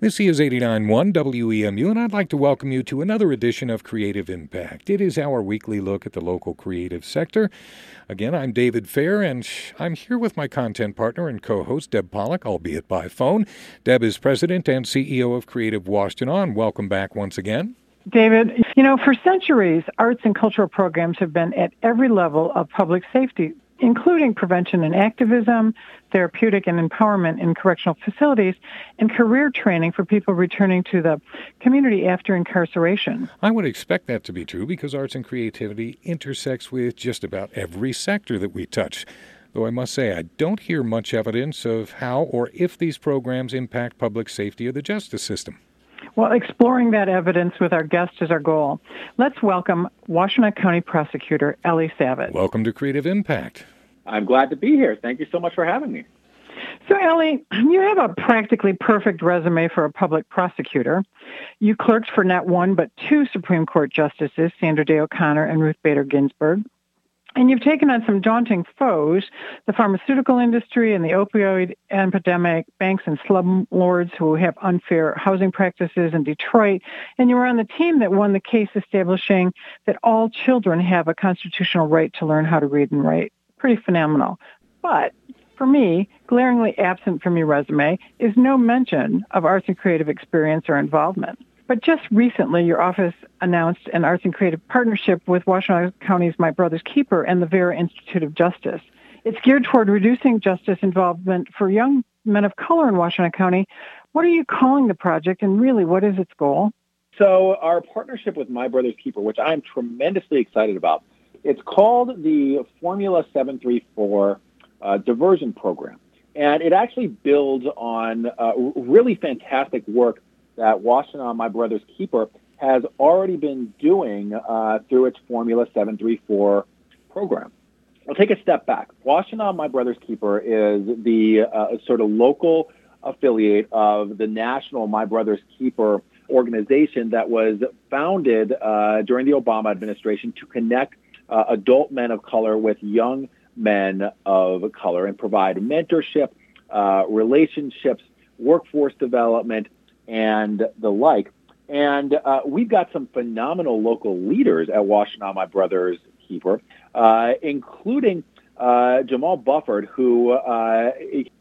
This is 89.1 WEMU, and I'd like to welcome you to another edition of Creative Impact. It is our weekly look at the local creative sector. Again, I'm David Fair, and I'm here with my content partner and co host, Deb Polich, albeit by phone. Deb is president and CEO of Creative Washtenaw. Welcome back once again. David, you know, for centuries, arts and cultural programs have been at every level of public safety including prevention and activism, therapeutic and empowerment in correctional facilities, and career training for people returning to the community after incarceration. I would expect that to be true because arts and creativity intersects with just about every sector that we touch. Though I must say, I don't hear much evidence of how or if these programs impact public safety or the justice system. Well, exploring that evidence with our guest is our goal. Let's welcome Washtenaw County Prosecutor Eli Savit. Welcome to Creative Impact. I'm glad to be here. Thank you so much for having me. So, Ellie, you have a practically perfect resume for a public prosecutor. You clerked for not one but two Supreme Court justices, Sandra Day O'Connor and Ruth Bader Ginsburg. And you've taken on some daunting foes the pharmaceutical industry and the opioid epidemic, banks and slumlords who have unfair housing practices in Detroit. And you were on the team that won the case establishing that all children have a constitutional right to learn how to read and write. Pretty phenomenal. But for me, glaringly absent from your resume is no mention of arts and creative experience or involvement. But just recently, your office announced an arts and creative partnership with Washtenaw County's My Brother's Keeper and the Vera Institute of Justice. It's geared toward reducing justice involvement for young men of color in Washtenaw County. What are you calling the project, and really, what is its goal? So, our partnership with My Brother's Keeper, which I'm tremendously excited about, it's called the Formula 734 uh, Diversion Program. And it actually builds on uh, really fantastic work that Washtenaw, my brother's keeper, has already been doing uh, through its Formula 734 program. I'll take a step back. Washtenaw, my brother's keeper, is the uh, sort of local affiliate of the national My Brother's Keeper organization that was founded uh, during the Obama administration to connect uh, adult men of color with young men of color and provide mentorship, uh, relationships, workforce development, and the like. And uh, we've got some phenomenal local leaders at Washtenaw, my brother's keeper, uh, including uh, Jamal Bufford, who uh,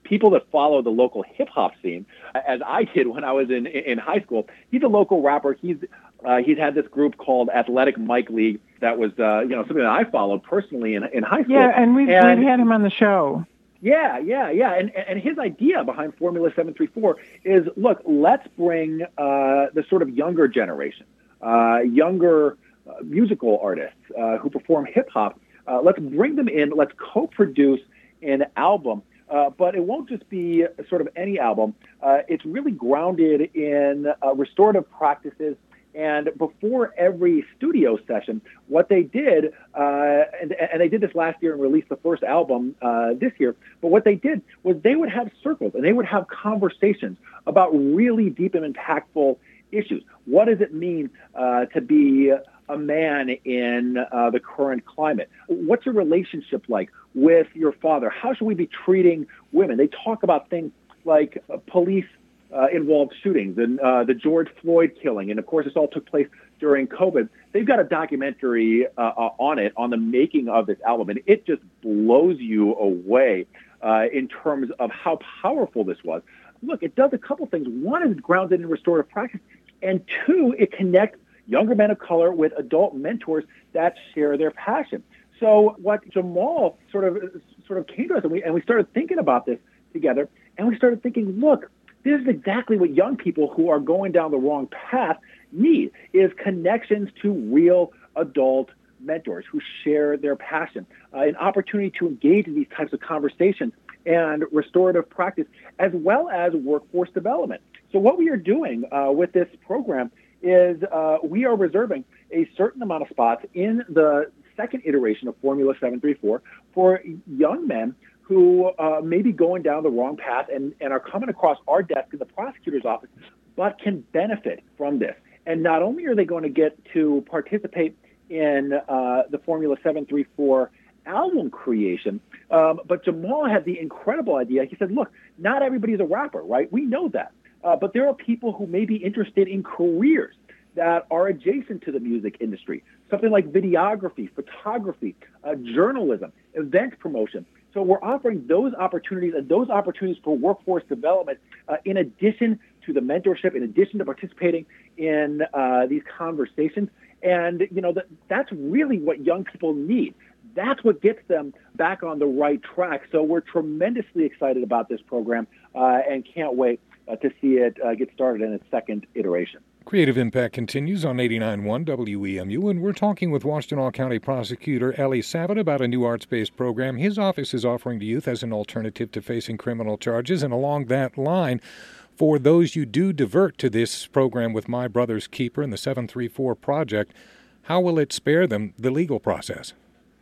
people that follow the local hip hop scene, as I did when I was in in high school. He's a local rapper. He's uh, he's had this group called Athletic Mike League that was uh, you know something that I followed personally in in high school. Yeah, and we've, and, we've had him on the show. Yeah, yeah, yeah. And and his idea behind Formula 734 is look, let's bring uh, the sort of younger generation, uh, younger uh, musical artists uh, who perform hip hop. Uh, let's bring them in. Let's co-produce an album. But it won't just be sort of any album. it's really grounded in restorative practices and before every studio session, what they did, uh, and, and, they did this last year and released the first album uh, this year, but what they did was they would have circles and they would have conversations about really deep and impactful issues. What does it mean uh, to be a man in uh, the current climate? What's your relationship like with your father? How should we be treating women? They talk about things like police uh, involved shootings and uh, the George Floyd killing. And of course, this all took place during COVID. They've got a documentary uh, uh on it, on the making of this album, and it just blows you away uh, in terms of how powerful this was. Look, it does a couple things. One is grounded in restorative practice, and two, it connects younger men of color with adult mentors that share their passion. So what Jamal sort of sort of came to us, and we and we started thinking about this together, and we started thinking, look, this is exactly what young people who are going down the wrong path need is connections to real adult mentors who share their passion, uh, an opportunity to engage in these types of conversations and restorative practice, as well as workforce development. So what we are doing uh, with this program is uh, we are reserving a certain amount of spots in the second iteration of Formula 734 for young men who uh, may be going down the wrong path and, and are coming across our desk in the prosecutor's office, but can benefit from this. And not only are they going to get to participate in uh, the Formula 734 album creation, um, but Jamal had the incredible idea. He said, look, not everybody's a rapper, right? We know that. uh, but there are people who may be interested in careers that are adjacent to the music industry, something like videography, photography, uh, journalism, event promotion. So we're offering those opportunities and those opportunities for workforce development uh, in addition to the mentorship, in addition to participating in uh, these conversations. And, you know, that, that's really what young people need. That's what gets them back on the right track. So we're tremendously excited about this program uh, and can't wait uh, to see it uh, get started in its second iteration. Creative Impact continues on 89.1 WEMU, and we're talking with Washtenaw County Prosecutor Eli Savit about a new arts based program his office is offering to youth as an alternative to facing criminal charges. And along that line, for those you do divert to this program with My Brother's Keeper and the 734 Project, how will it spare them the legal process?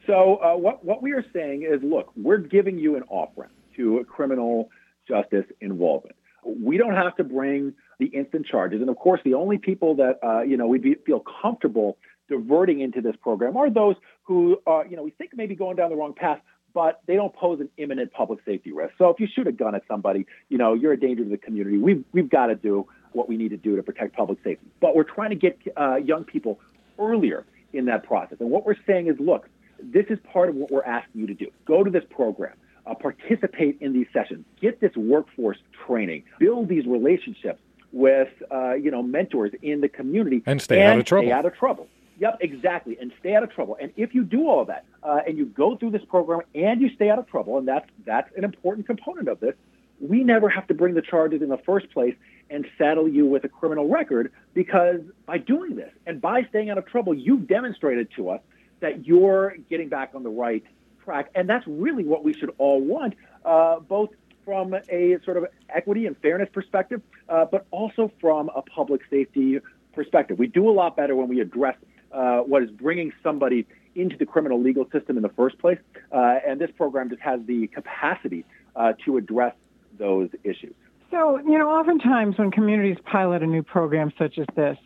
So, uh, what, what we are saying is look, we're giving you an off ramp to criminal justice involvement. We don't have to bring the instant charges. And of course, the only people that, uh, you know, we feel comfortable diverting into this program are those who, uh, you know, we think maybe going down the wrong path, but they don't pose an imminent public safety risk. So if you shoot a gun at somebody, you know, you're a danger to the community. We've, we've got to do what we need to do to protect public safety. But we're trying to get uh, young people earlier in that process. And what we're saying is, look, this is part of what we're asking you to do. Go to this program. Uh, participate in these sessions. Get this workforce training. Build these relationships with uh, you know mentors in the community and stay and out of trouble. Stay out of trouble. Yep, exactly, and stay out of trouble. And if you do all that, uh, and you go through this program and you stay out of trouble, and that's that's an important component of this, we never have to bring the charges in the first place and saddle you with a criminal record because by doing this and by staying out of trouble, you've demonstrated to us that you're getting back on the right track, and that's really what we should all want, uh, both from a sort of equity and fairness perspective, uh, but also from a public safety perspective. We do a lot better when we address uh, what is bringing somebody into the criminal legal system in the first place. Uh, and this program just has the capacity uh, to address those issues. So, you know, oftentimes when communities pilot a new program such as this,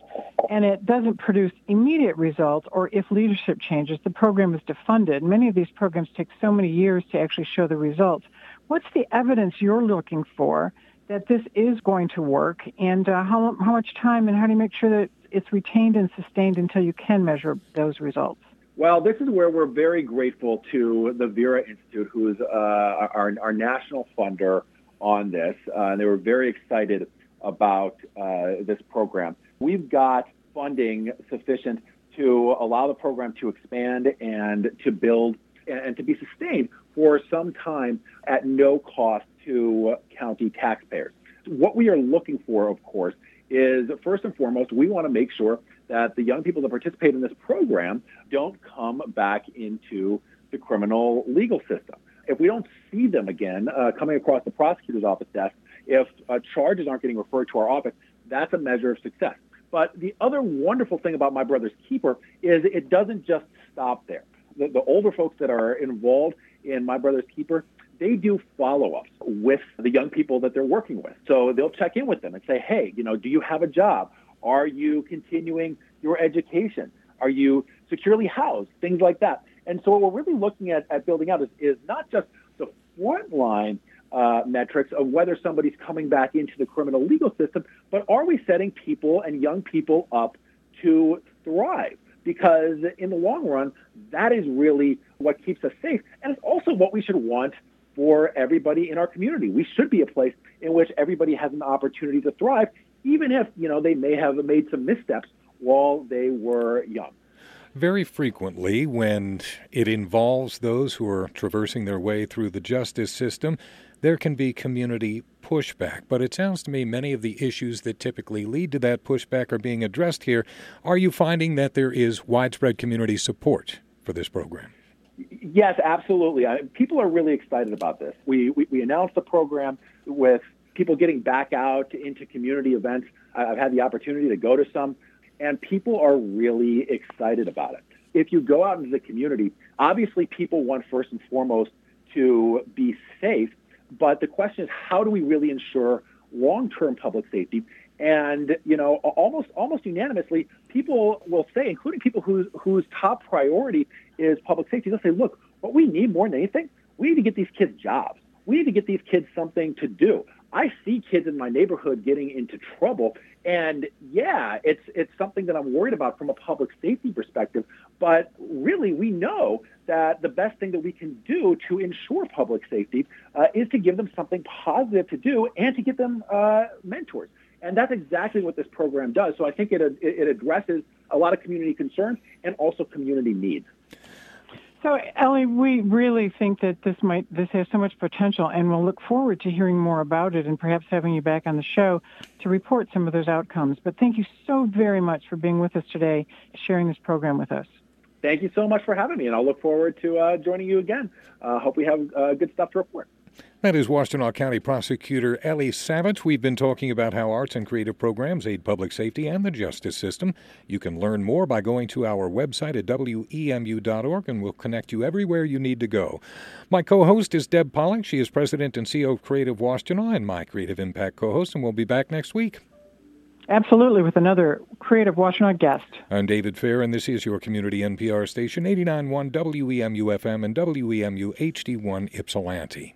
and it doesn't produce immediate results, or if leadership changes, the program is defunded. Many of these programs take so many years to actually show the results. What's the evidence you're looking for that this is going to work, and uh, how, how much time and how do you make sure that it's retained and sustained until you can measure those results? Well, this is where we're very grateful to the Vera Institute, who is uh, our, our national funder on this. Uh, they were very excited about uh, this program. We've got funding sufficient to allow the program to expand and to build and to be sustained for some time at no cost to county taxpayers. What we are looking for, of course, is first and foremost, we want to make sure that the young people that participate in this program don't come back into the criminal legal system. If we don't see them again uh, coming across the prosecutor's office desk, if uh, charges aren't getting referred to our office, that's a measure of success. But the other wonderful thing about My Brother's Keeper is it doesn't just stop there. The, the older folks that are involved in My Brother's Keeper, they do follow ups with the young people that they're working with. So they'll check in with them and say, hey, you know, do you have a job? Are you continuing your education? Are you securely housed? Things like that. And so what we're really looking at, at building out is, is not just the frontline uh, metrics of whether somebody's coming back into the criminal legal system, but are we setting people and young people up to thrive? Because in the long run, that is really what keeps us safe. And it's also what we should want for everybody in our community. We should be a place in which everybody has an opportunity to thrive, even if, you know, they may have made some missteps while they were young. Very frequently, when it involves those who are traversing their way through the justice system, there can be community pushback. But it sounds to me many of the issues that typically lead to that pushback are being addressed here. Are you finding that there is widespread community support for this program? Yes, absolutely. I, people are really excited about this. We, we, we announced the program with people getting back out into community events. I've had the opportunity to go to some, and people are really excited about it. If you go out into the community, obviously people want first and foremost to be safe, but the question is how do we really ensure long-term public safety? And you know, almost almost unanimously, people will say, including people whose whose top priority is public safety, they'll say, look, what we need more than anything, we need to get these kids jobs. We need to get these kids something to do. I see kids in my neighborhood getting into trouble, and yeah, it's it's something that I'm worried about from a public safety perspective. But really, we know that the best thing that we can do to ensure public safety uh, is to give them something positive to do and to get them uh, mentors. And that's exactly what this program does. So I think it, it addresses a lot of community concerns and also community needs. So, Eli, we really think that this might this has so much potential, and we'll look forward to hearing more about it and perhaps having you back on the show to report some of those outcomes. But thank you so very much for being with us today, sharing this program with us. Thank you so much for having me, and I'll look forward to uh, joining you again. Uh, hope we have uh, good stuff to report. That is Washtenaw County Prosecutor Eli Savit. We've been talking about how arts and creative programs aid public safety and the justice system. You can learn more by going to our website at wemu.org, and we'll connect you everywhere you need to go. My co host is Deb Polich. She is president and CEO of Creative Washtenaw and my Creative Impact co host, and we'll be back next week. Absolutely, with another Creative Washtenaw guest. I'm David Fair, and this is your community NPR station, 89.1 WEMU FM and WEMU HD1 Ypsilanti.